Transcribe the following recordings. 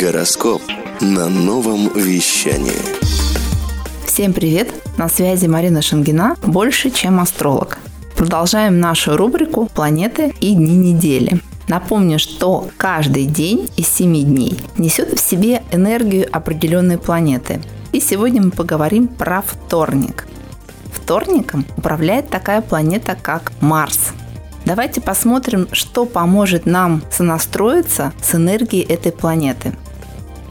Гороскоп на новом вещании. Всем привет! На связи Марина Шангина, больше, чем астролог. Продолжаем нашу рубрику «Планеты и дни недели». Напомню, что каждый день из 7 дней несет в себе энергию определенной планеты. И сегодня мы поговорим про вторник. Вторником управляет такая планета, как Марс. Давайте посмотрим, что поможет нам сонастроиться с энергией этой планеты.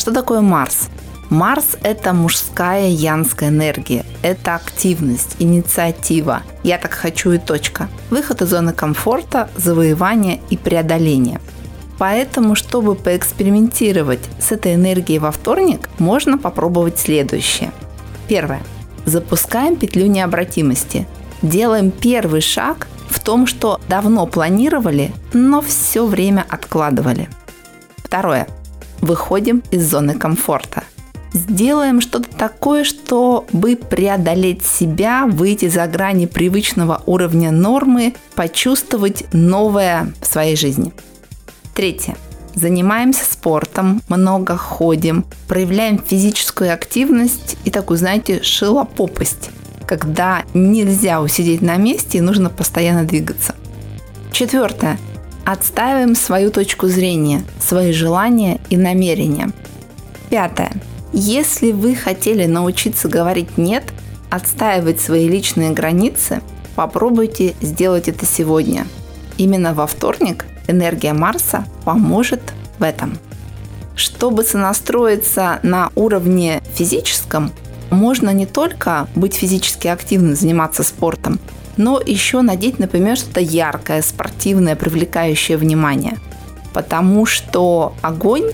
Что такое Марс? Марс – это мужская янская энергия, это активность, инициатива, я так хочу и точка, выход из зоны комфорта, завоевание и преодоление. Поэтому, чтобы поэкспериментировать с этой энергией во вторник, можно попробовать следующее. Первое. Запускаем петлю необратимости. Делаем первый шаг в том, что давно планировали, но все время откладывали. Второе. Выходим из зоны комфорта – сделаем что-то такое, чтобы преодолеть себя, выйти за грани привычного уровня нормы, почувствовать новое в своей жизни. Третье. Занимаемся спортом, много ходим, проявляем физическую активность и такую, знаете, шилопопость, когда нельзя усидеть на месте и нужно постоянно двигаться. Четвертое. Отстаиваем свою точку зрения, свои желания и намерения. Пятое. Если вы хотели научиться говорить «нет», отстаивать свои личные границы, попробуйте сделать это сегодня. Именно во вторник энергия Марса поможет в этом. Чтобы сонастроиться на уровне физическом, можно не только быть физически активным, заниматься спортом, но еще надеть, например, что-то яркое, спортивное, привлекающее внимание. Потому что огонь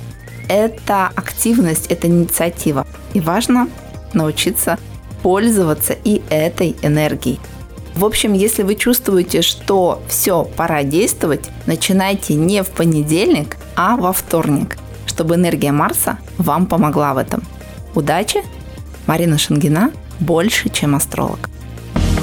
это активность, это инициатива. И важно научиться пользоваться и этой энергией. В общем, если вы чувствуете, что все, пора действовать, начинайте не в понедельник, а во вторник, чтобы энергия Марса вам помогла в этом. Удачи! Марина Шангина больше, чем астролог.